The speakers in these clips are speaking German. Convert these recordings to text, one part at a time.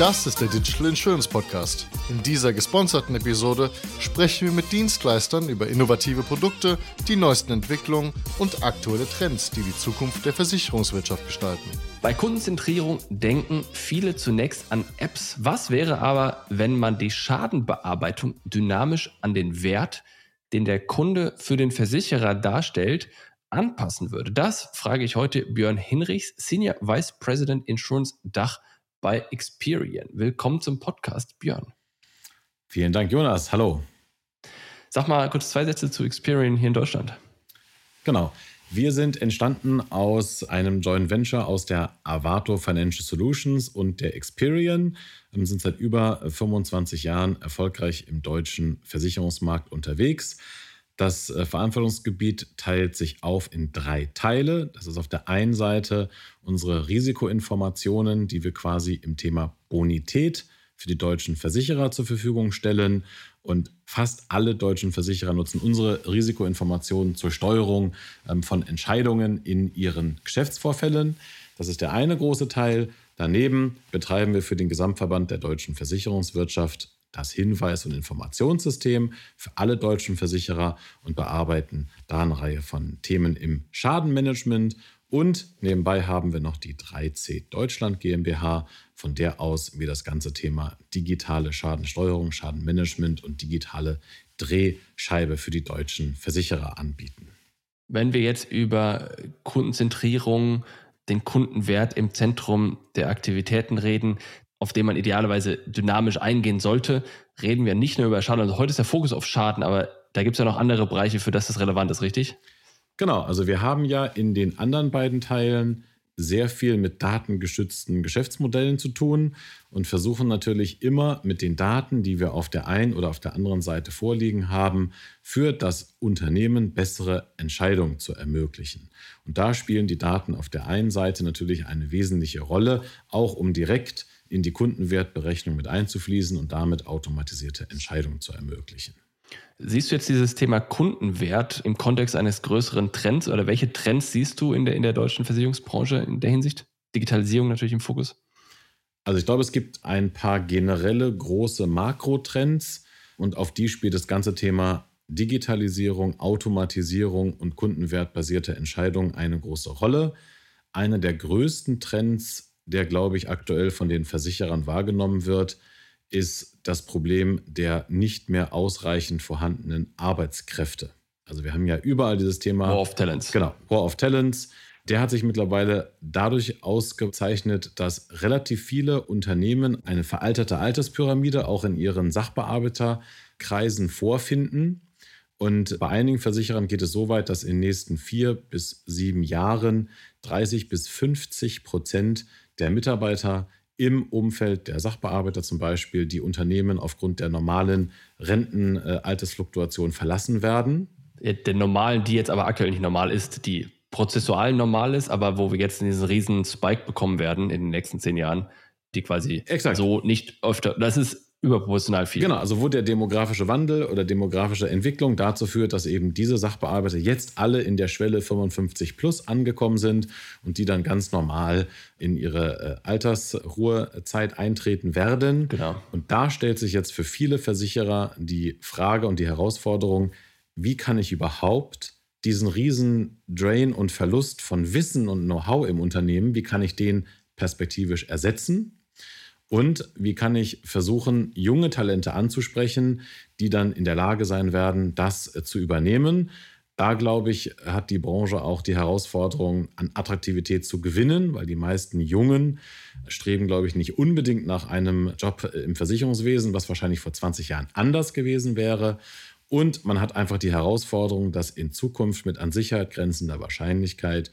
Das ist der Digital Insurance Podcast. In dieser gesponserten Episode sprechen wir mit Dienstleistern über innovative Produkte, die neuesten Entwicklungen und aktuelle Trends, die die Zukunft der Versicherungswirtschaft gestalten. Bei Kundenzentrierung denken viele zunächst an Apps. Was wäre aber, wenn man die Schadenbearbeitung dynamisch an den Wert, den der Kunde für den Versicherer darstellt, anpassen würde? Das frage ich heute Björn Hinrichs, Senior Vice President Insurance Dach bei Experian. Willkommen zum Podcast, Björn. Vielen Dank, Jonas. Hallo. Sag mal kurz zwei Sätze zu Experian hier in Deutschland. Genau. Wir sind entstanden aus einem Joint Venture aus der Avato Financial Solutions und der Experian. Wir sind seit über 25 Jahren erfolgreich im deutschen Versicherungsmarkt unterwegs. Das äh, Verantwortungsgebiet teilt sich auf in drei Teile. Das ist auf der einen Seite unsere Risikoinformationen, die wir quasi im Thema Bonität für die deutschen Versicherer zur Verfügung stellen. Und fast alle deutschen Versicherer nutzen unsere Risikoinformationen zur Steuerung ähm, von Entscheidungen in ihren Geschäftsvorfällen. Das ist der eine große Teil. Daneben betreiben wir für den Gesamtverband der deutschen Versicherungswirtschaft das Hinweis- und Informationssystem für alle deutschen Versicherer und bearbeiten da eine Reihe von Themen im Schadenmanagement. Und nebenbei haben wir noch die 3C Deutschland GmbH, von der aus wir das ganze Thema digitale Schadensteuerung, Schadenmanagement und digitale Drehscheibe für die deutschen Versicherer anbieten. Wenn wir jetzt über Kundenzentrierung, den Kundenwert im Zentrum der Aktivitäten reden, auf den man idealerweise dynamisch eingehen sollte, reden wir nicht nur über Schaden. Also heute ist der Fokus auf Schaden, aber da gibt es ja noch andere Bereiche, für das das relevant ist, richtig? Genau, also wir haben ja in den anderen beiden Teilen sehr viel mit datengeschützten Geschäftsmodellen zu tun und versuchen natürlich immer mit den Daten, die wir auf der einen oder auf der anderen Seite vorliegen haben, für das Unternehmen bessere Entscheidungen zu ermöglichen. Und da spielen die Daten auf der einen Seite natürlich eine wesentliche Rolle, auch um direkt in die Kundenwertberechnung mit einzufließen und damit automatisierte Entscheidungen zu ermöglichen. Siehst du jetzt dieses Thema Kundenwert im Kontext eines größeren Trends oder welche Trends siehst du in der, in der deutschen Versicherungsbranche in der Hinsicht? Digitalisierung natürlich im Fokus. Also ich glaube, es gibt ein paar generelle große Makrotrends und auf die spielt das ganze Thema Digitalisierung, Automatisierung und kundenwertbasierte Entscheidungen eine große Rolle. Einer der größten Trends der, glaube ich, aktuell von den Versicherern wahrgenommen wird, ist das Problem der nicht mehr ausreichend vorhandenen Arbeitskräfte. Also wir haben ja überall dieses Thema. War of Talents. Genau, War of Talents. Der hat sich mittlerweile dadurch ausgezeichnet, dass relativ viele Unternehmen eine veralterte Alterspyramide auch in ihren Sachbearbeiterkreisen vorfinden. Und bei einigen Versicherern geht es so weit, dass in den nächsten vier bis sieben Jahren 30 bis 50 Prozent der Mitarbeiter im Umfeld der Sachbearbeiter zum Beispiel die Unternehmen aufgrund der normalen Rentenaltersfluktuation verlassen werden. Der normalen, die jetzt aber aktuell nicht normal ist, die prozessual normal ist, aber wo wir jetzt diesen riesen Spike bekommen werden in den nächsten zehn Jahren, die quasi Exakt. so nicht öfter. Das ist überproportional viel. Genau, also wo der demografische Wandel oder demografische Entwicklung dazu führt, dass eben diese Sachbearbeiter jetzt alle in der Schwelle 55 plus angekommen sind und die dann ganz normal in ihre äh, Altersruhezeit eintreten werden. Genau. Und da stellt sich jetzt für viele Versicherer die Frage und die Herausforderung, wie kann ich überhaupt diesen riesen Drain und Verlust von Wissen und Know-how im Unternehmen, wie kann ich den perspektivisch ersetzen? Und wie kann ich versuchen, junge Talente anzusprechen, die dann in der Lage sein werden, das äh, zu übernehmen? Da, glaube ich, hat die Branche auch die Herausforderung, an Attraktivität zu gewinnen, weil die meisten Jungen streben, glaube ich, nicht unbedingt nach einem Job äh, im Versicherungswesen, was wahrscheinlich vor 20 Jahren anders gewesen wäre. Und man hat einfach die Herausforderung, dass in Zukunft mit an Sicherheit grenzender Wahrscheinlichkeit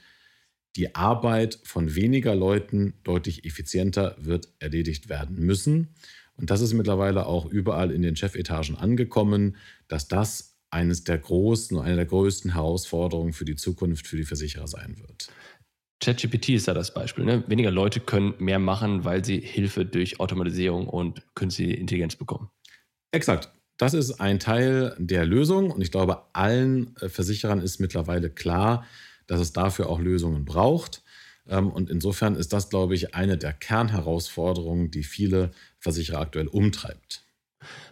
die Arbeit von weniger Leuten deutlich effizienter wird erledigt werden müssen. Und das ist mittlerweile auch überall in den Chefetagen angekommen, dass das eines der großen, eine der größten Herausforderungen für die Zukunft für die Versicherer sein wird. ChatGPT ist da das Beispiel. Ne? Weniger Leute können mehr machen, weil sie Hilfe durch Automatisierung und künstliche Intelligenz bekommen. Exakt. Das ist ein Teil der Lösung und ich glaube, allen äh, Versicherern ist mittlerweile klar, dass es dafür auch Lösungen braucht. Ähm, und insofern ist das, glaube ich, eine der Kernherausforderungen, die viele Versicherer aktuell umtreibt.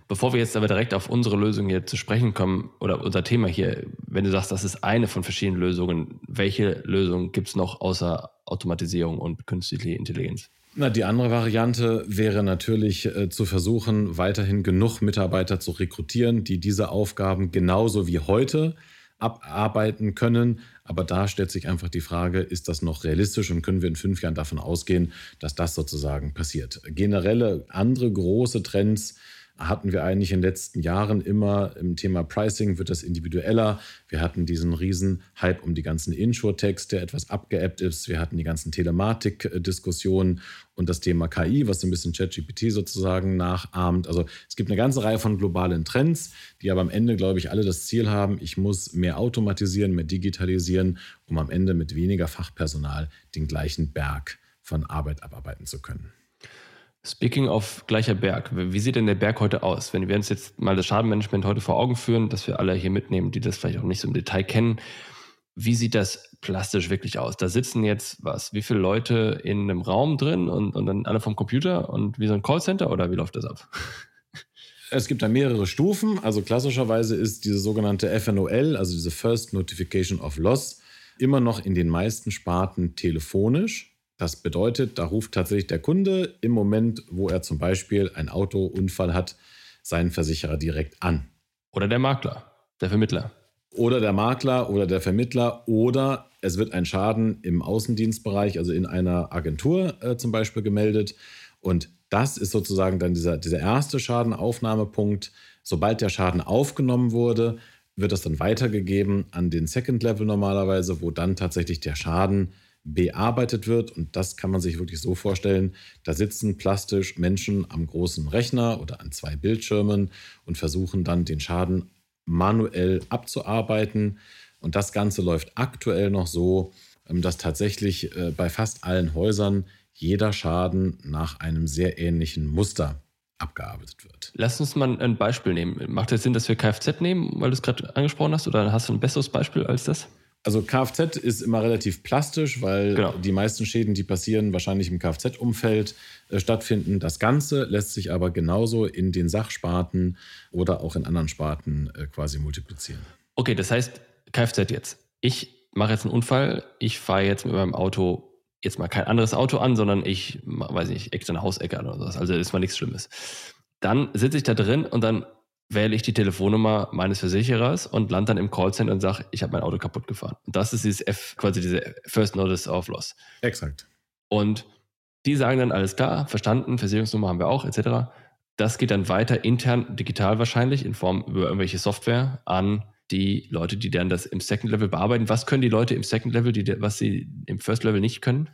Bevor wir jetzt aber direkt auf unsere Lösung hier zu sprechen kommen oder unser Thema hier, wenn du sagst, das ist eine von verschiedenen Lösungen, welche Lösung gibt es noch außer Automatisierung und künstliche Intelligenz? Na, die andere Variante wäre natürlich äh, zu versuchen, weiterhin genug Mitarbeiter zu rekrutieren, die diese Aufgaben genauso wie heute abarbeiten können. Aber da stellt sich einfach die Frage, ist das noch realistisch und können wir in fünf Jahren davon ausgehen, dass das sozusagen passiert? Generelle andere große Trends hatten wir eigentlich in den letzten Jahren immer im Thema Pricing wird das individueller. Wir hatten diesen riesen Hype um die ganzen Insure-Tags, der etwas abgeappt ist. Wir hatten die ganzen Telematik-Diskussionen und das Thema KI, was so ein bisschen ChatGPT sozusagen nachahmt. Also es gibt eine ganze Reihe von globalen Trends, die aber am Ende, glaube ich, alle das Ziel haben, ich muss mehr automatisieren, mehr digitalisieren, um am Ende mit weniger Fachpersonal den gleichen Berg von Arbeit abarbeiten zu können. Speaking of gleicher Berg, wie sieht denn der Berg heute aus? Wenn wir uns jetzt mal das Schadenmanagement heute vor Augen führen, dass wir alle hier mitnehmen, die das vielleicht auch nicht so im Detail kennen, wie sieht das plastisch wirklich aus? Da sitzen jetzt was, wie viele Leute in einem Raum drin und, und dann alle vom Computer und wie so ein Callcenter oder wie läuft das ab? Es gibt da mehrere Stufen. Also klassischerweise ist diese sogenannte FNOL, also diese First Notification of Loss, immer noch in den meisten Sparten telefonisch. Das bedeutet, da ruft tatsächlich der Kunde im Moment, wo er zum Beispiel einen Autounfall hat, seinen Versicherer direkt an. Oder der Makler, der Vermittler. Oder der Makler oder der Vermittler oder es wird ein Schaden im Außendienstbereich, also in einer Agentur äh, zum Beispiel gemeldet. Und das ist sozusagen dann dieser, dieser erste Schadenaufnahmepunkt. Sobald der Schaden aufgenommen wurde, wird das dann weitergegeben an den Second Level normalerweise, wo dann tatsächlich der Schaden bearbeitet wird. Und das kann man sich wirklich so vorstellen. Da sitzen plastisch Menschen am großen Rechner oder an zwei Bildschirmen und versuchen dann den Schaden manuell abzuarbeiten. Und das Ganze läuft aktuell noch so, ähm, dass tatsächlich äh, bei fast allen Häusern jeder Schaden nach einem sehr ähnlichen Muster abgearbeitet wird. Lass uns mal ein Beispiel nehmen. Macht es Sinn, dass wir Kfz nehmen, weil du es gerade angesprochen hast, oder hast du ein besseres Beispiel als das? Also Kfz ist immer relativ plastisch, weil genau. die meisten Schäden, die passieren, wahrscheinlich im Kfz-Umfeld äh, stattfinden. Das Ganze lässt sich aber genauso in den Sachsparten oder auch in anderen Sparten äh, quasi multiplizieren. Okay, das heißt Kfz jetzt. Ich mache jetzt einen Unfall, ich fahre jetzt mit meinem Auto jetzt mal kein anderes Auto an, sondern ich, weiß nicht, eck eine Hausecke an oder sowas. Also ist mal nichts Schlimmes. Dann sitze ich da drin und dann wähle ich die Telefonnummer meines Versicherers und lande dann im Callcenter und sage, ich habe mein Auto kaputt gefahren. Und das ist dieses F, quasi diese First Notice of Loss. Exakt. Und die sagen dann, alles klar, verstanden, Versicherungsnummer haben wir auch, etc. Das geht dann weiter intern, digital wahrscheinlich, in Form über irgendwelche Software an die Leute, die dann das im Second Level bearbeiten. Was können die Leute im Second Level, die, was sie im First Level nicht können?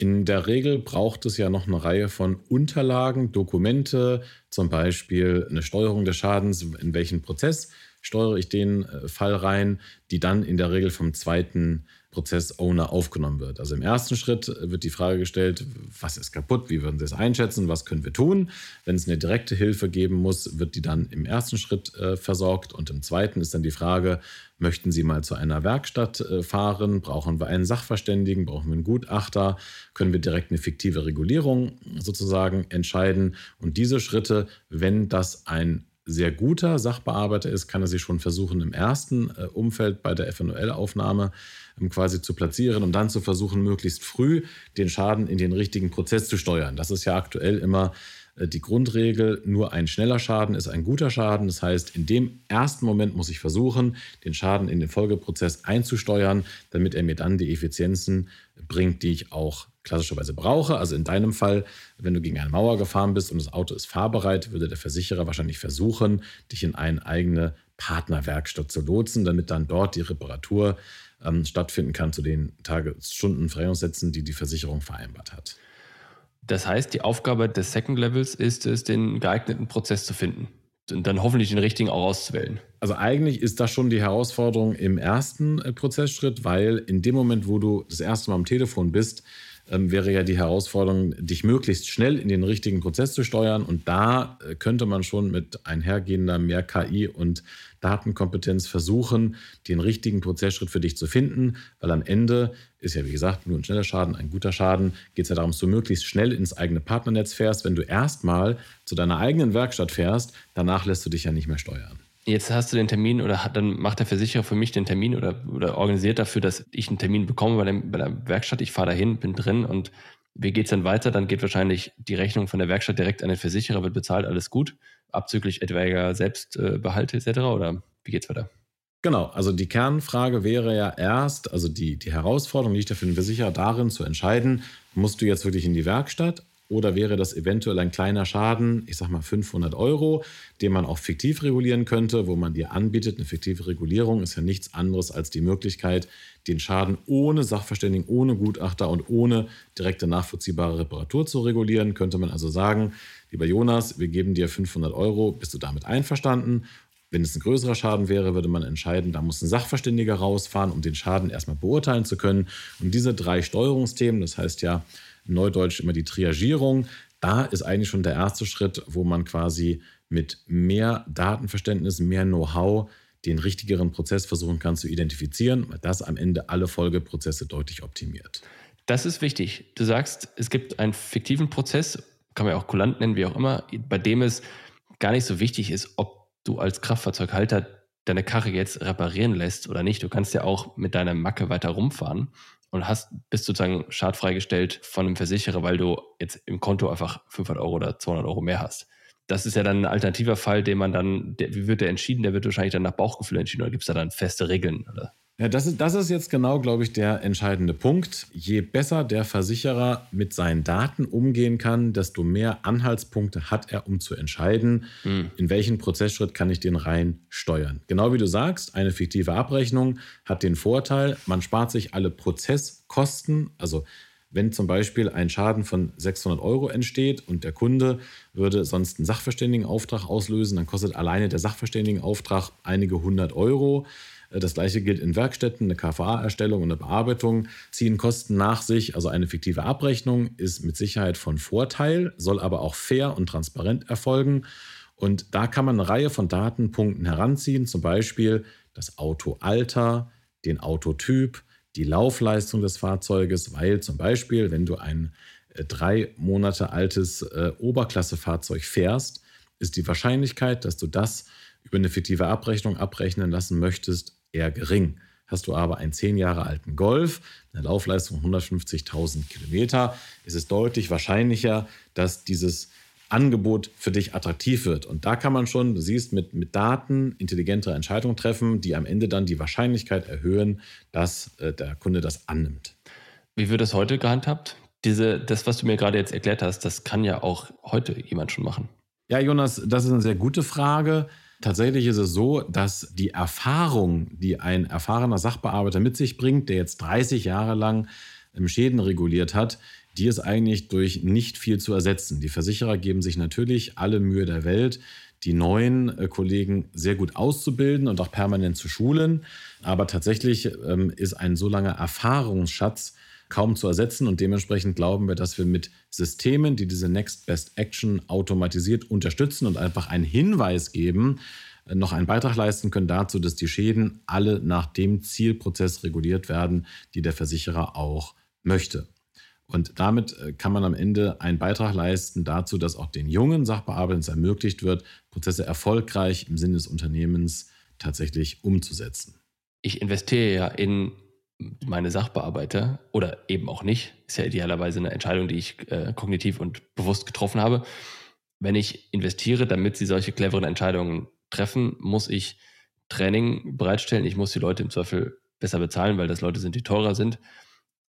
In der Regel braucht es ja noch eine Reihe von Unterlagen, Dokumente, zum Beispiel eine Steuerung des Schadens, in welchen Prozess steuere ich den äh, Fall rein, die dann in der Regel vom zweiten Prozess-Owner aufgenommen wird. Also im ersten Schritt wird die Frage gestellt, was ist kaputt, wie würden Sie es einschätzen, was können wir tun. Wenn es eine direkte Hilfe geben muss, wird die dann im ersten Schritt äh, versorgt. Und im zweiten ist dann die Frage, möchten Sie mal zu einer Werkstatt äh, fahren, brauchen wir einen Sachverständigen, brauchen wir einen Gutachter, können wir direkt eine fiktive Regulierung sozusagen entscheiden? Und diese Schritte, wenn das ein sehr guter Sachbearbeiter ist, kann er sich schon versuchen, im ersten äh, Umfeld bei der FNOL-Aufnahme ähm, quasi zu platzieren und dann zu versuchen, möglichst früh den Schaden in den richtigen Prozess zu steuern. Das ist ja aktuell immer die Grundregel, nur ein schneller Schaden ist ein guter Schaden. Das heißt, in dem ersten Moment muss ich versuchen, den Schaden in den Folgeprozess einzusteuern, damit er mir dann die Effizienzen bringt, die ich auch klassischerweise brauche. Also in deinem Fall, wenn du gegen eine Mauer gefahren bist und das Auto ist fahrbereit, würde der Versicherer wahrscheinlich versuchen, dich in eine eigene Partnerwerkstatt zu lotsen, damit dann dort die Reparatur ähm, stattfinden kann zu den Tagesstunden Freiungssätzen, die die Versicherung vereinbart hat. Das heißt, die Aufgabe des Second Levels ist es, den geeigneten Prozess zu finden und dann hoffentlich den richtigen auch auszuwählen. Also eigentlich ist das schon die Herausforderung im ersten äh, Prozessschritt, weil in dem Moment, wo du das erste Mal am Telefon bist, ähm, wäre ja die Herausforderung, dich möglichst schnell in den richtigen Prozess zu steuern. Und da äh, könnte man schon mit einhergehender mehr KI und Datenkompetenz versuchen, den richtigen Prozessschritt für dich zu finden, weil am Ende ist ja, wie gesagt, nur ein schneller Schaden, ein guter Schaden. Geht es ja darum, dass du möglichst schnell ins eigene Partnernetz fährst. Wenn du erstmal zu deiner eigenen Werkstatt fährst, danach lässt du dich ja nicht mehr steuern. Jetzt hast du den Termin oder hat, dann macht der Versicherer für mich den Termin oder, oder organisiert dafür, dass ich einen Termin bekomme bei, dem, bei der Werkstatt. Ich fahre dahin, bin drin und wie geht es dann weiter? Dann geht wahrscheinlich die Rechnung von der Werkstatt direkt an den Versicherer, wird bezahlt, alles gut, abzüglich etwaiger Selbstbehalte etc. Oder wie geht es weiter? Genau, also die Kernfrage wäre ja erst, also die, die Herausforderung liegt ja für den Versicherer darin zu entscheiden, musst du jetzt wirklich in die Werkstatt oder wäre das eventuell ein kleiner Schaden, ich sage mal 500 Euro, den man auch fiktiv regulieren könnte, wo man dir anbietet, eine fiktive Regulierung ist ja nichts anderes als die Möglichkeit, den Schaden ohne Sachverständigen, ohne Gutachter und ohne direkte nachvollziehbare Reparatur zu regulieren. Könnte man also sagen, lieber Jonas, wir geben dir 500 Euro, bist du damit einverstanden? Wenn es ein größerer Schaden wäre, würde man entscheiden, da muss ein Sachverständiger rausfahren, um den Schaden erstmal beurteilen zu können. Und diese drei Steuerungsthemen, das heißt ja Neudeutsch immer die Triagierung. Da ist eigentlich schon der erste Schritt, wo man quasi mit mehr Datenverständnis, mehr Know-how den richtigeren Prozess versuchen kann zu identifizieren, weil das am Ende alle Folgeprozesse deutlich optimiert. Das ist wichtig. Du sagst, es gibt einen fiktiven Prozess, kann man ja auch kulant nennen, wie auch immer, bei dem es gar nicht so wichtig ist, ob du als Kraftfahrzeughalter deine Karre jetzt reparieren lässt oder nicht. Du kannst ja auch mit deiner Macke weiter rumfahren und hast, bist sozusagen schadfrei gestellt von einem Versicherer, weil du jetzt im Konto einfach 500 Euro oder 200 Euro mehr hast. Das ist ja dann ein alternativer Fall, den man dann, der, wie wird der entschieden? Der wird wahrscheinlich dann nach Bauchgefühl entschieden oder gibt es da dann feste Regeln? Oder? Ja, das ist, das ist jetzt genau, glaube ich, der entscheidende Punkt. Je besser der Versicherer mit seinen Daten umgehen kann, desto mehr Anhaltspunkte hat er, um zu entscheiden, hm. in welchen Prozessschritt kann ich den rein steuern. Genau wie du sagst, eine fiktive Abrechnung hat den Vorteil, man spart sich alle Prozesskosten. Also wenn zum Beispiel ein Schaden von 600 Euro entsteht und der Kunde würde sonst einen Sachverständigenauftrag auslösen, dann kostet alleine der Sachverständigenauftrag einige hundert Euro. Das gleiche gilt in Werkstätten. Eine KVA-Erstellung und eine Bearbeitung ziehen Kosten nach sich. Also eine fiktive Abrechnung ist mit Sicherheit von Vorteil, soll aber auch fair und transparent erfolgen. Und da kann man eine Reihe von Datenpunkten heranziehen, zum Beispiel das Autoalter, den Autotyp, die Laufleistung des Fahrzeuges, weil zum Beispiel, wenn du ein äh, drei Monate altes äh, Oberklassefahrzeug fährst, ist die Wahrscheinlichkeit, dass du das über eine fiktive Abrechnung abrechnen lassen möchtest, eher gering. Hast du aber einen zehn Jahre alten Golf, eine Laufleistung von 150.000 Kilometer, ist es deutlich wahrscheinlicher, dass dieses Angebot für dich attraktiv wird. Und da kann man schon, du siehst, mit, mit Daten intelligentere Entscheidungen treffen, die am Ende dann die Wahrscheinlichkeit erhöhen, dass äh, der Kunde das annimmt. Wie wird das heute gehandhabt? Diese, das, was du mir gerade jetzt erklärt hast, das kann ja auch heute jemand schon machen. Ja, Jonas, das ist eine sehr gute Frage. Tatsächlich ist es so, dass die Erfahrung, die ein erfahrener Sachbearbeiter mit sich bringt, der jetzt 30 Jahre lang Schäden reguliert hat, die ist eigentlich durch nicht viel zu ersetzen. Die Versicherer geben sich natürlich alle Mühe der Welt, die neuen äh, Kollegen sehr gut auszubilden und auch permanent zu schulen. Aber tatsächlich ähm, ist ein so langer Erfahrungsschatz kaum zu ersetzen und dementsprechend glauben wir, dass wir mit Systemen, die diese Next Best Action automatisiert unterstützen und einfach einen Hinweis geben, äh, noch einen Beitrag leisten können dazu, dass die Schäden alle nach dem Zielprozess reguliert werden, die der Versicherer auch möchte. Und damit äh, kann man am Ende einen Beitrag leisten dazu, dass auch den jungen Sachbearbeitern es ermöglicht wird, Prozesse erfolgreich im Sinne des Unternehmens tatsächlich umzusetzen. Ich investiere ja in meine Sachbearbeiter oder eben auch nicht, ist ja idealerweise eine Entscheidung, die ich äh, kognitiv und bewusst getroffen habe. Wenn ich investiere, damit sie solche cleveren Entscheidungen treffen, muss ich Training bereitstellen. Ich muss die Leute im Zweifel besser bezahlen, weil das Leute sind, die teurer sind.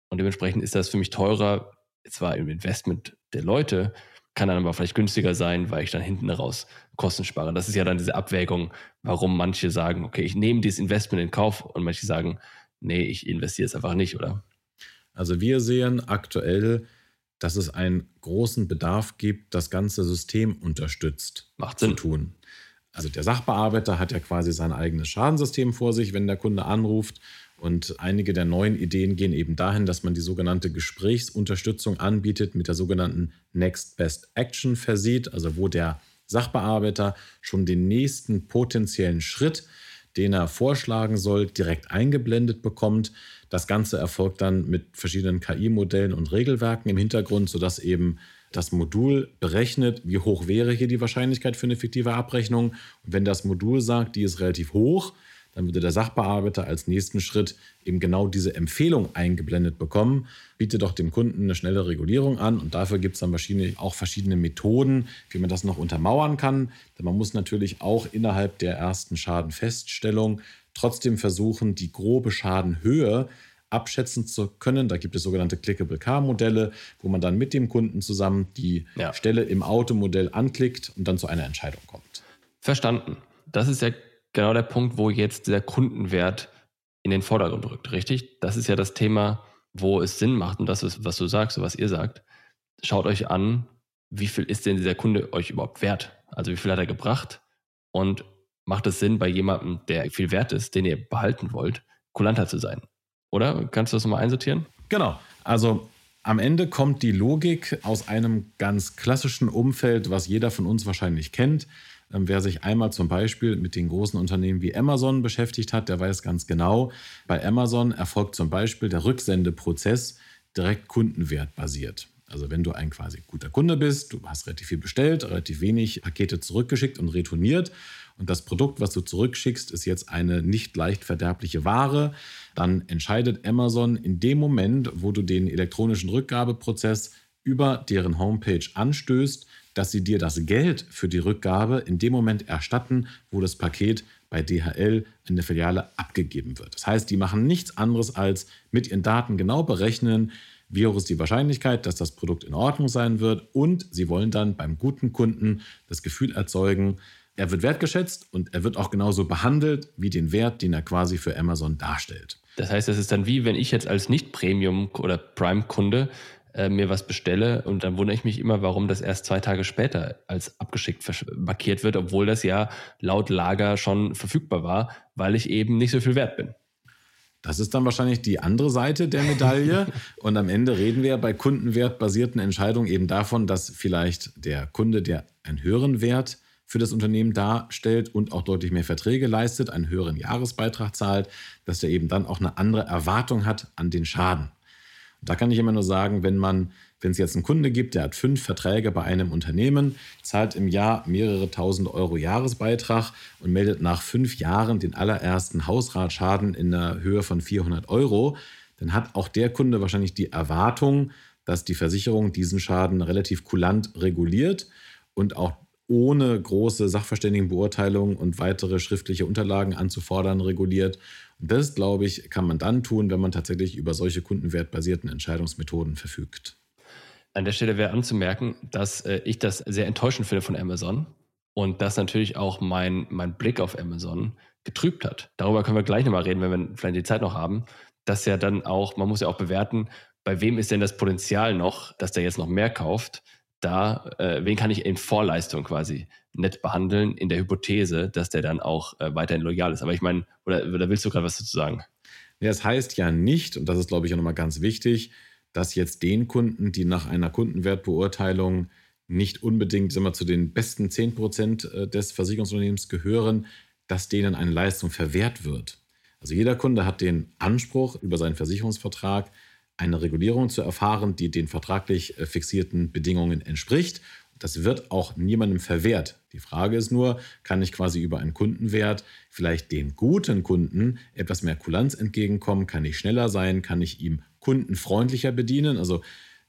Und dementsprechend ist das für mich teurer, zwar im Investment der Leute, kann dann aber vielleicht günstiger sein, weil ich dann hinten raus Kosten spare. Das ist ja dann diese Abwägung, warum manche sagen, okay, ich nehme dieses Investment in Kauf und manche sagen, nee, ich investiere es einfach nicht, oder? Also wir sehen aktuell, dass es einen großen Bedarf gibt, das ganze System unterstützt Macht Sinn. zu tun. Also der Sachbearbeiter hat ja quasi sein eigenes Schadensystem vor sich, wenn der Kunde anruft Und einige der neuen Ideen gehen eben dahin, dass man die sogenannte Gesprächsunterstützung anbietet, mit der sogenannten Next Best Action versieht, also wo der Sachbearbeiter schon den nächsten potenziellen Schritt, den er vorschlagen soll, direkt eingeblendet bekommt. Das Ganze erfolgt dann mit verschiedenen KI-Modellen und Regelwerken im Hintergrund, sodass eben das Modul berechnet, wie hoch wäre hier die Wahrscheinlichkeit für eine fiktive Abrechnung. Und wenn das Modul sagt, die ist relativ hoch, dann würde der Sachbearbeiter als nächsten Schritt eben genau diese Empfehlung eingeblendet bekommen. Biete doch dem Kunden eine schnelle Regulierung an und dafür gibt es dann wahrscheinlich auch verschiedene Methoden, wie man das noch untermauern kann. Denn man muss natürlich auch innerhalb der ersten Schadenfeststellung trotzdem versuchen, die grobe Schadenhöhe abschätzen zu können. Da gibt es sogenannte Clickable Car-Modelle, wo man dann mit dem Kunden zusammen die ja. Stelle im Automodell anklickt und dann zu einer Entscheidung kommt. Verstanden. Das ist ja genau der Punkt, wo jetzt der Kundenwert in den Vordergrund rückt, richtig? Das ist ja das Thema, wo es Sinn macht und das ist, was du sagst was ihr sagt. Schaut euch an, wie viel ist denn dieser Kunde euch überhaupt wert? Also wie viel hat er gebracht? Und macht es Sinn, bei jemandem, der viel wert ist, den ihr behalten wollt, kulanter zu sein? Oder? Kannst du das nochmal einsortieren? Genau. Also am Ende kommt die Logik aus einem ganz klassischen Umfeld, was jeder von uns wahrscheinlich kennt. Ähm, wer sich einmal zum Beispiel mit den großen Unternehmen wie Amazon beschäftigt hat, der weiß ganz genau, bei Amazon erfolgt zum Beispiel der Rücksendeprozess direkt kundenwertbasiert. Also wenn du ein quasi guter Kunde bist, du hast relativ viel bestellt, relativ wenig Pakete zurückgeschickt und retourniert und das Produkt, was du zurückschickst, ist jetzt eine nicht leicht verderbliche Ware, dann entscheidet Amazon in dem Moment, wo du den elektronischen Rückgabeprozess über deren Homepage anstößt, dass sie dir das Geld für die Rückgabe in dem Moment erstatten, wo das Paket bei DHL in der Filiale abgegeben wird. Das heißt, die machen nichts anderes als mit ihren Daten genau berechnen, wie hoch ist die Wahrscheinlichkeit, dass das Produkt in Ordnung sein wird und sie wollen dann beim guten Kunden das Gefühl erzeugen, er wird wertgeschätzt und er wird auch genauso behandelt wie den Wert, den er quasi für Amazon darstellt. Das heißt, es ist dann wie, wenn ich jetzt als Nicht-Premium- oder Prime-Kunde äh, mir was bestelle und dann wundere ich mich immer, warum das erst zwei Tage später als abgeschickt markiert wird, obwohl das ja laut Lager schon verfügbar war, weil ich eben nicht so viel wert bin. Das ist dann wahrscheinlich die andere Seite der Medaille. Und am Ende reden wir bei kundenwertbasierten Entscheidungen eben davon, dass vielleicht der Kunde, der einen höheren Wert für das Unternehmen darstellt und auch deutlich mehr Verträge leistet, einen höheren Jahresbeitrag zahlt, dass der eben dann auch eine andere Erwartung hat an den Schaden. Da kann ich immer nur sagen, wenn man, wenn es jetzt einen Kunde gibt, der hat fünf Verträge bei einem Unternehmen, zahlt im Jahr mehrere tausend Euro Jahresbeitrag und meldet nach fünf Jahren den allerersten Hausratschaden in der Höhe von 400 Euro, dann hat auch der Kunde wahrscheinlich die Erwartung, dass die Versicherung diesen Schaden relativ kulant reguliert und auch ohne große Sachverständigenbeurteilung und weitere schriftliche Unterlagen anzufordern reguliert. Das, glaube ich, kann man dann tun, wenn man tatsächlich über solche kundenwertbasierten Entscheidungsmethoden verfügt. An der Stelle wäre anzumerken, dass äh, ich das sehr enttäuschend finde von Amazon und dass natürlich auch mein, mein Blick auf Amazon getrübt hat. Darüber können wir gleich nochmal reden, wenn wir vielleicht die Zeit noch haben. Dass ja dann auch, man muss ja auch bewerten, bei wem ist denn das Potenzial noch, dass der jetzt noch mehr kauft da, äh, wen kann ich in Vorleistung quasi nett behandeln, in der Hypothese, dass der dann auch äh, weiterhin loyal ist. Aber ich meine, oder, oder willst du gerade was dazu sagen? Ja, das heißt ja nicht, und das ist, glaube ich, auch nochmal ganz wichtig, dass jetzt den Kunden, die nach einer Kundenwertbeurteilung nicht unbedingt sagen zu den besten 10% äh, des Versicherungsunternehmens gehören, dass denen eine Leistung verwehrt wird. Also jeder Kunde hat den Anspruch über seinen Versicherungsvertrag, eine Regulierung zu erfahren, die den vertraglich äh, fixierten Bedingungen entspricht. Das wird auch niemandem verwehrt. Die Frage ist nur, kann ich quasi über einen Kundenwert vielleicht den guten Kunden etwas mehr Kulanz entgegenkommen? Kann ich schneller sein? Kann ich ihm kundenfreundlicher bedienen? Also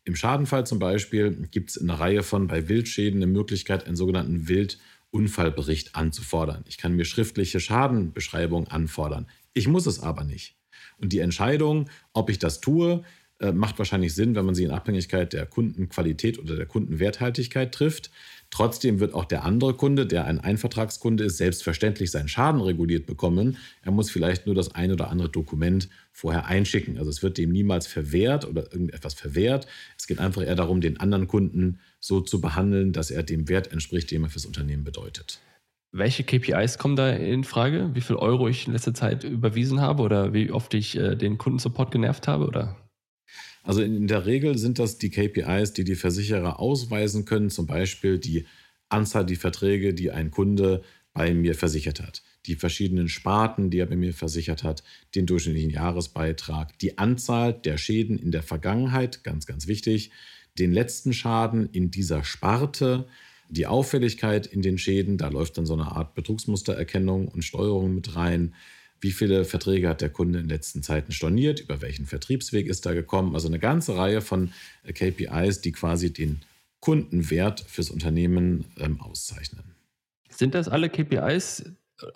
im Schadenfall zum Beispiel gibt es eine Reihe von bei Wildschäden eine Möglichkeit, einen sogenannten Wildunfallbericht anzufordern. Ich kann mir schriftliche Schadenbeschreibungen anfordern. Ich muss es aber nicht. Und die Entscheidung, ob ich das tue, äh, macht wahrscheinlich Sinn, wenn man sie in Abhängigkeit der Kundenqualität oder der Kundenwerthaltigkeit trifft. Trotzdem wird auch der andere Kunde, der ein Einvertragskunde ist, selbstverständlich seinen Schaden reguliert bekommen. Er muss vielleicht nur das ein oder andere Dokument vorher einschicken. Also es wird dem niemals verwehrt oder irgendetwas verwehrt. Es geht einfach eher darum, den anderen Kunden so zu behandeln, dass er dem Wert entspricht, den er fürs Unternehmen bedeutet. Welche KPIs kommen da in Frage? Wie viel Euro ich in letzter Zeit überwiesen habe oder wie oft ich äh, den Kundensupport genervt habe? Oder? Also in der Regel sind das die KPIs, die die Versicherer ausweisen können, zum Beispiel die Anzahl der Verträge, die ein Kunde bei mir versichert hat, die verschiedenen Sparten, die er bei mir versichert hat, den durchschnittlichen Jahresbeitrag, die Anzahl der Schäden in der Vergangenheit, ganz, ganz wichtig, den letzten Schaden in dieser Sparte, die Auffälligkeit in den Schäden, da läuft dann so eine Art Betrugsmustererkennung und Steuerung mit rein. Wie viele Verträge hat der Kunde in den letzten Zeiten storniert? Über welchen Vertriebsweg ist er gekommen? Also eine ganze Reihe von KPIs, die quasi den Kundenwert fürs Unternehmen ähm, auszeichnen. Sind das alle KPIs?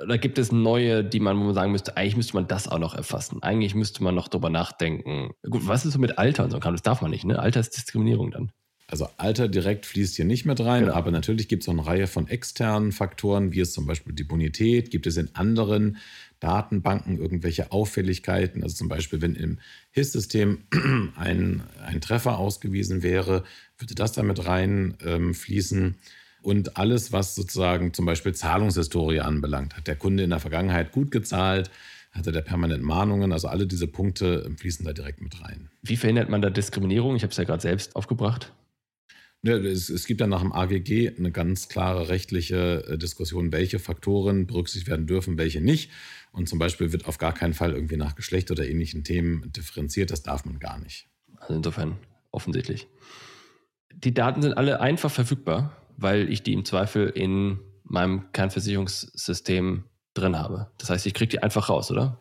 Oder gibt es neue, die man, sagen müsste, eigentlich müsste man das auch noch erfassen? Eigentlich müsste man noch drüber nachdenken. Gut, was ist so mit Alter und so? Das darf man nicht, ne? Alter dann. Also Alter direkt fließt hier nicht mit rein, genau. aber natürlich gibt es auch eine Reihe von externen Faktoren, wie es zum Beispiel die Bonität, gibt es in anderen Datenbanken irgendwelche Auffälligkeiten. Also zum Beispiel, wenn im HIS-System ein, ein Treffer ausgewiesen wäre, würde das damit reinfließen. Ähm, und alles, was sozusagen zum Beispiel Zahlungshistorie anbelangt. Hat der Kunde in der Vergangenheit gut gezahlt? Hatte der permanent Mahnungen? Also alle diese Punkte fließen da direkt mit rein. Wie verhindert man da Diskriminierung? Ich habe es ja gerade selbst aufgebracht. Ja, es, es, gibt ja nach dem AGG eine ganz klare rechtliche äh, Diskussion, welche Faktoren berücksichtigt werden dürfen, welche nicht. Und zum Beispiel wird auf gar keinen Fall irgendwie nach Geschlecht oder ähnlichen Themen differenziert. Das darf man gar nicht. Also insofern offensichtlich. Die Daten sind alle einfach verfügbar weil ich die im Zweifel in meinem Kernversicherungssystem drin habe. Das heißt, ich kriege die einfach raus, oder?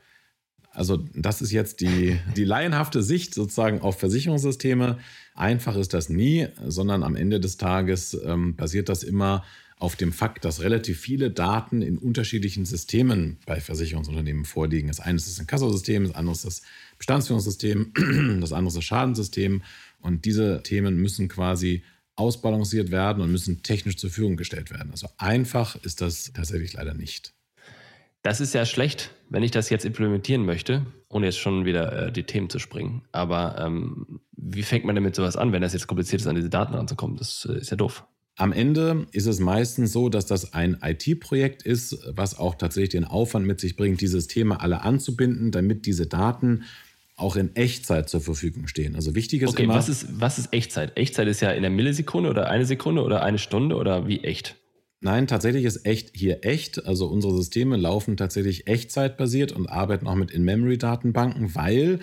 Also das ist jetzt die, die laienhafte Sicht sozusagen auf Versicherungssysteme. Einfach ist das nie, sondern am Ende des Tages ähm, basiert das immer auf dem Fakt, dass relativ viele Daten in unterschiedlichen Systemen bei Versicherungsunternehmen vorliegen. Das eine ist das Inkassosystem, das andere ist das Bestandsführungssystem, das andere ist das Schadensystem. Und diese Themen müssen quasi ausbalanciert werden und müssen technisch zur Verfügung gestellt werden. Also einfach ist das tatsächlich leider nicht. Das ist ja schlecht, wenn ich das jetzt implementieren möchte, ohne jetzt schon wieder äh, die Themen zu springen. Aber ähm, wie fängt man denn mit sowas an, wenn das jetzt kompliziert ist, an diese Daten ranzukommen? Das äh, ist ja doof. Am Ende ist es meistens so, dass das ein IT-Projekt ist, was auch tatsächlich den Aufwand mit sich bringt, dieses Thema alle anzubinden, damit diese Daten auch in Echtzeit zur Verfügung stehen. Also wichtig ist okay, immer. Was ist, was ist Echtzeit? Echtzeit ist ja in der Millisekunde oder eine Sekunde oder eine Stunde oder wie echt? Nein, tatsächlich ist echt hier echt. Also unsere Systeme laufen tatsächlich echtzeitbasiert und arbeiten auch mit In-Memory-Datenbanken, weil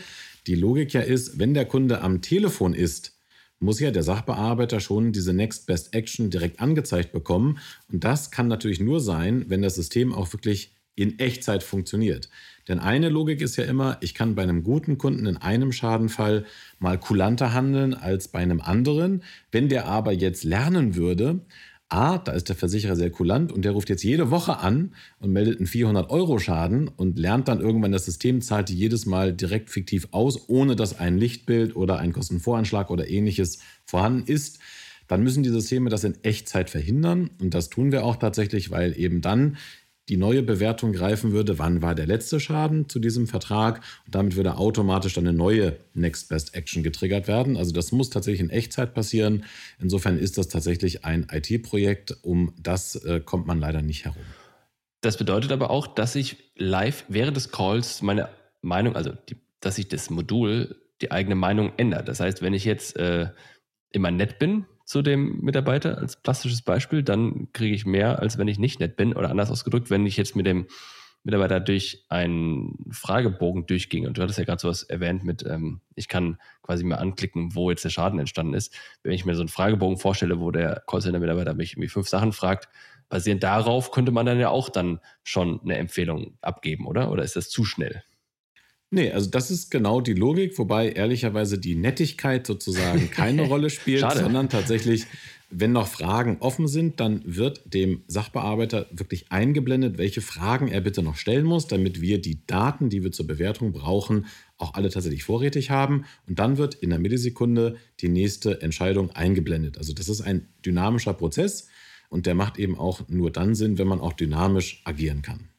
die Logik ja ist, wenn der Kunde am Telefon ist, muss ja der Sachbearbeiter schon diese Next Best Action direkt angezeigt bekommen. Und das kann natürlich nur sein, wenn das System auch wirklich in Echtzeit funktioniert. Denn eine Logik ist ja immer, ich kann bei einem guten Kunden in einem Schadenfall mal kulanter handeln als bei einem anderen. Wenn der aber jetzt lernen würde, A, da ist der Versicherer sehr kulant und der ruft jetzt jede Woche an und meldet einen 400-Euro-Schaden und lernt dann irgendwann, das System zahlt die jedes Mal direkt fiktiv aus, ohne dass ein Lichtbild oder ein Kostenvoranschlag oder ähnliches vorhanden ist. Dann müssen die Systeme das in Echtzeit verhindern und das tun wir auch tatsächlich, weil eben dann die neue Bewertung greifen würde, wann war der letzte Schaden zu diesem Vertrag und damit würde automatisch eine neue Next Best Action getriggert werden. Also das muss tatsächlich in Echtzeit passieren. Insofern ist das tatsächlich ein IT-Projekt. Um das äh, kommt man leider nicht herum. Das bedeutet aber auch, dass ich live während des Calls meine Meinung, also die, dass sich das Modul die eigene Meinung ändert. Das heißt, wenn ich jetzt äh, immer nett bin, zu dem Mitarbeiter als plastisches Beispiel, dann kriege ich mehr, als wenn ich nicht nett bin. Oder anders ausgedrückt, wenn ich jetzt mit dem Mitarbeiter durch einen Fragebogen durchging. Und du hattest ja gerade sowas erwähnt mit, ähm, ich kann quasi mal anklicken, wo jetzt der Schaden entstanden ist. Wenn ich mir so einen Fragebogen vorstelle, wo der Callcenter-Mitarbeiter mich irgendwie fünf Sachen fragt, basierend darauf könnte man dann ja auch dann schon eine Empfehlung abgeben, oder? Oder ist das zu schnell? Nee, also das ist genau die Logik, wobei ehrlicherweise die Nettigkeit sozusagen keine Rolle spielt, sondern tatsächlich, wenn noch Fragen offen sind, dann wird dem Sachbearbeiter wirklich eingeblendet, welche Fragen er bitte noch stellen muss, damit wir die Daten, die wir zur Bewertung brauchen, auch alle tatsächlich vorrätig haben. Und dann wird in der Millisekunde die nächste Entscheidung eingeblendet. Also das ist ein dynamischer Prozess und der macht eben auch nur dann Sinn, wenn man auch dynamisch agieren kann.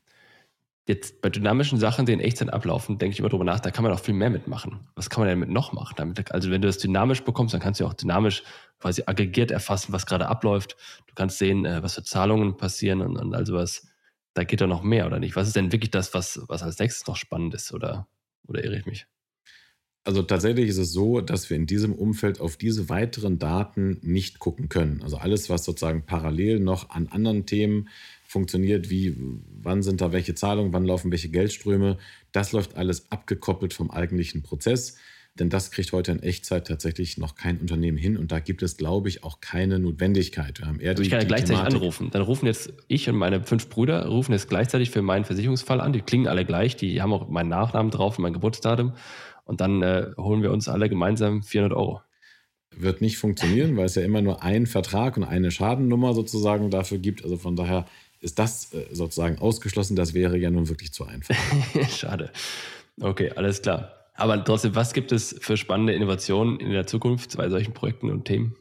Jetzt bei dynamischen Sachen, die in Echtzeit ablaufen, denke ich immer drüber nach, da kann man auch viel mehr mitmachen. Was kann man denn damit noch machen? Damit, also wenn du das dynamisch bekommst, dann kannst du auch dynamisch quasi aggregiert erfassen, was gerade abläuft. Du kannst sehen, äh, was für Zahlungen passieren und, und all sowas. Da geht doch noch mehr, oder nicht? Was ist denn wirklich das, was, was als nächstes noch spannend ist, oder, oder irre ich mich? Also tatsächlich ist es so, dass wir in diesem Umfeld auf diese weiteren Daten nicht gucken können. Also alles, was sozusagen parallel noch an anderen Themen funktioniert, wie wann sind da welche Zahlungen, wann laufen welche Geldströme, das läuft alles abgekoppelt vom eigentlichen Prozess. Denn das kriegt heute in Echtzeit tatsächlich noch kein Unternehmen hin und da gibt es, glaube ich, auch keine Notwendigkeit. Wir haben eher die, ich kann ja gleichzeitig Thematik. anrufen. Dann rufen jetzt ich und meine fünf Brüder rufen jetzt gleichzeitig für meinen Versicherungsfall an. Die klingen alle gleich, die haben auch meinen Nachnamen drauf und mein Geburtsdatum. Und dann äh, holen wir uns alle gemeinsam 400 Euro. Wird nicht funktionieren, weil es ja immer nur einen Vertrag und eine Schadennummer sozusagen dafür gibt. Also von daher ist das äh, sozusagen ausgeschlossen. Das wäre ja nun wirklich zu einfach. Schade. Okay, alles klar. Aber trotzdem, was gibt es für spannende Innovationen in der Zukunft bei solchen Projekten und Themen?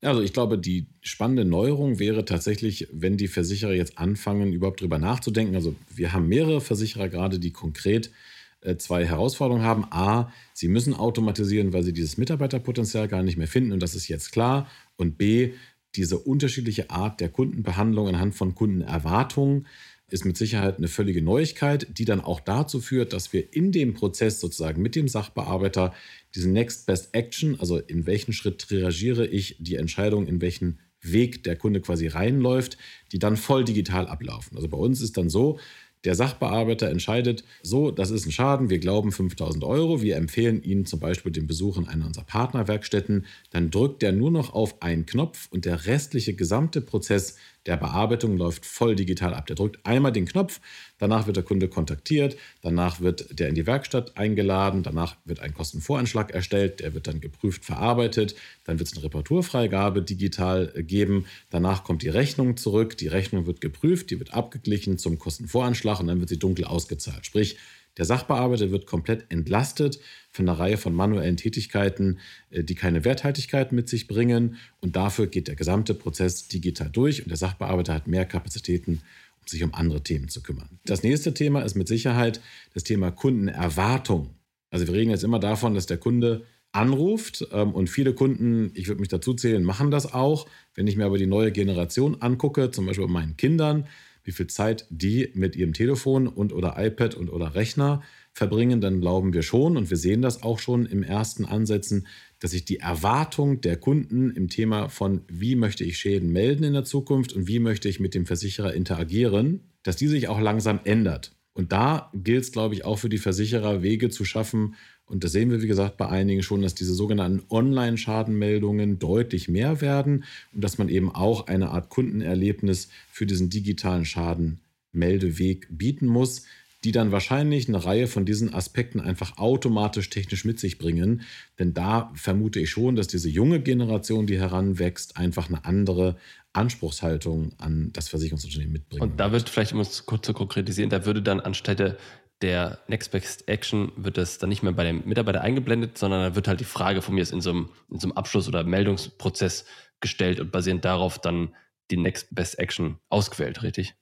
Also ich glaube, die spannende Neuerung wäre tatsächlich, wenn die Versicherer jetzt anfangen, überhaupt darüber nachzudenken. Also wir haben mehrere Versicherer gerade, die konkret äh, zwei Herausforderungen haben. A, sie müssen automatisieren, weil sie dieses Mitarbeiterpotenzial gar nicht mehr finden und das ist jetzt klar. Und B, diese unterschiedliche Art der Kundenbehandlung anhand von Kundenerwartungen ist mit Sicherheit eine völlige Neuigkeit, die dann auch dazu führt, dass wir in dem Prozess sozusagen mit dem Sachbearbeiter diesen Next Best Action, also in welchen Schritt triagiere ich die Entscheidung, in welchen Weg der Kunde quasi reinläuft, die dann voll digital ablaufen. Also bei uns ist dann so, der Sachbearbeiter entscheidet, so, das ist ein Schaden, wir glauben 5000 Euro, wir empfehlen Ihnen zum Beispiel den Besuch in einer unserer Partnerwerkstätten, dann drückt er nur noch auf einen Knopf und der restliche gesamte Prozess der Bearbeitung läuft voll digital ab. Der drückt einmal den Knopf, danach wird der Kunde kontaktiert, danach wird der in die Werkstatt eingeladen, danach wird ein Kostenvoranschlag erstellt, der wird dann geprüft, verarbeitet, dann wird es eine Reparaturfreigabe digital geben, danach kommt die Rechnung zurück, die Rechnung wird geprüft, die wird abgeglichen zum Kostenvoranschlag und dann wird sie dunkel ausgezahlt. Sprich, der Sachbearbeiter wird komplett entlastet von einer Reihe von manuellen Tätigkeiten, äh, die keine Werthaltigkeit mit sich bringen. Und dafür geht der gesamte Prozess digital durch und der Sachbearbeiter hat mehr Kapazitäten, um sich um andere Themen zu kümmern. Das nächste Thema ist mit Sicherheit das Thema Kundenerwartung. Also wir reden jetzt immer davon, dass der Kunde anruft ähm, und viele Kunden, ich würde mich dazu zählen, machen das auch. Wenn ich mir aber die neue Generation angucke, zum Beispiel bei meinen Kindern, wie viel Zeit die mit ihrem Telefon und oder iPad und oder Rechner verbringen, dann glauben wir schon und wir sehen das auch schon im ersten Ansätzen, dass sich die Erwartung der Kunden im Thema von wie möchte ich Schäden melden in der Zukunft und wie möchte ich mit dem Versicherer interagieren, dass die sich auch langsam ändert. Und da gilt es, glaube ich, auch für die Versicherer, Wege zu schaffen. Und das sehen wir, wie gesagt, bei einigen schon, dass diese sogenannten Online-Schadenmeldungen deutlich mehr werden und dass man eben auch eine Art Kundenerlebnis für diesen digitalen Schadenmeldeweg bieten muss, die dann wahrscheinlich eine Reihe von diesen Aspekten einfach automatisch technisch mit sich bringen. Denn da vermute ich schon, dass diese junge Generation, die heranwächst, einfach eine andere Anspruchshaltung an das Versicherungsunternehmen mitbringen. Und da wird vielleicht, um es kurz zu konkretisieren, da würde dann anstelle der Next Best Action wird das dann nicht mehr bei dem Mitarbeiter eingeblendet, sondern da wird halt die Frage von mir in so einem, in so einem Abschluss- oder Meldungsprozess gestellt und basierend darauf dann die Next Best Action ausgewählt, richtig?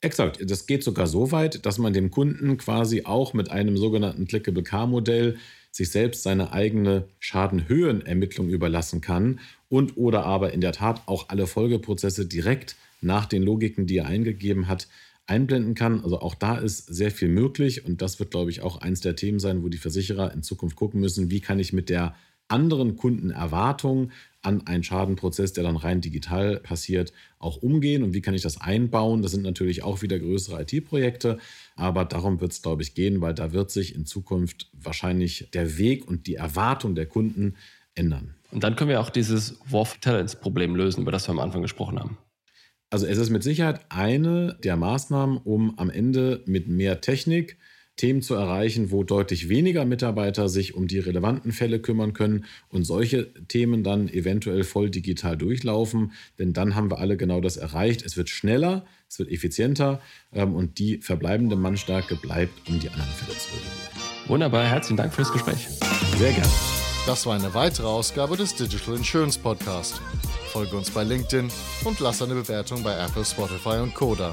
Exakt. Das geht sogar so weit, dass man dem Kunden quasi auch mit einem sogenannten Clickable Car-Modell sich selbst seine eigene Schadenhöhenermittlung überlassen kann und oder aber in der Tat auch alle Folgeprozesse direkt nach den Logiken, die er eingegeben hat, einblenden kann. Also auch da ist sehr viel möglich und das wird, glaube ich, auch eins der Themen sein, wo die Versicherer in Zukunft gucken müssen, wie kann ich mit der anderen Kundenerwartung an einen Schadenprozess, der dann rein digital passiert, auch umgehen und wie kann ich das einbauen. Das sind natürlich auch wieder größere IT-Projekte, aber darum wird es, glaube ich, gehen, weil da wird sich in Zukunft wahrscheinlich der Weg und die Erwartung der Kunden ändern. Und dann können wir auch dieses War of Talents Problem lösen, über das wir am Anfang gesprochen haben. Also es ist mit Sicherheit eine der Maßnahmen, um am Ende mit mehr Technik Themen zu erreichen, wo deutlich weniger Mitarbeiter sich um die relevanten Fälle kümmern können und solche Themen dann eventuell voll digital durchlaufen. Denn dann haben wir alle genau das erreicht. Es wird schneller, es wird effizienter ähm, und die verbleibende Mannstärke bleibt, um die anderen Fälle zu regulieren. Wunderbar, herzlichen Dank für das Gespräch. Sehr gerne. Das war eine weitere Ausgabe des Digital Insurance Podcast. Folge uns bei LinkedIn und lass eine Bewertung bei Apple, Spotify und Koda.